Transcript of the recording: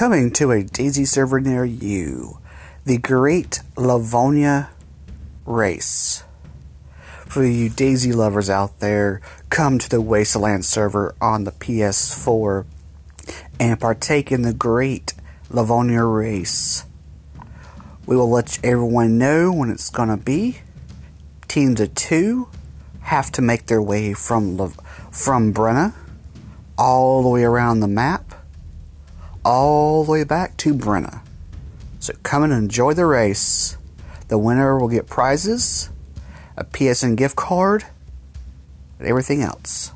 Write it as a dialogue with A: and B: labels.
A: coming to a DayZ server near you. The Great Livonia Race. For you DayZ lovers out there, come to the Wasteland server on the PS4 and partake in the Great Livonia Race. We will let everyone know when it's gonna be. Teams of two have to make their way from Le- from Brena all the way around the map, all the way back to Brena. So come and enjoy the race. The winner will get prizes, a PSN gift card, and everything else.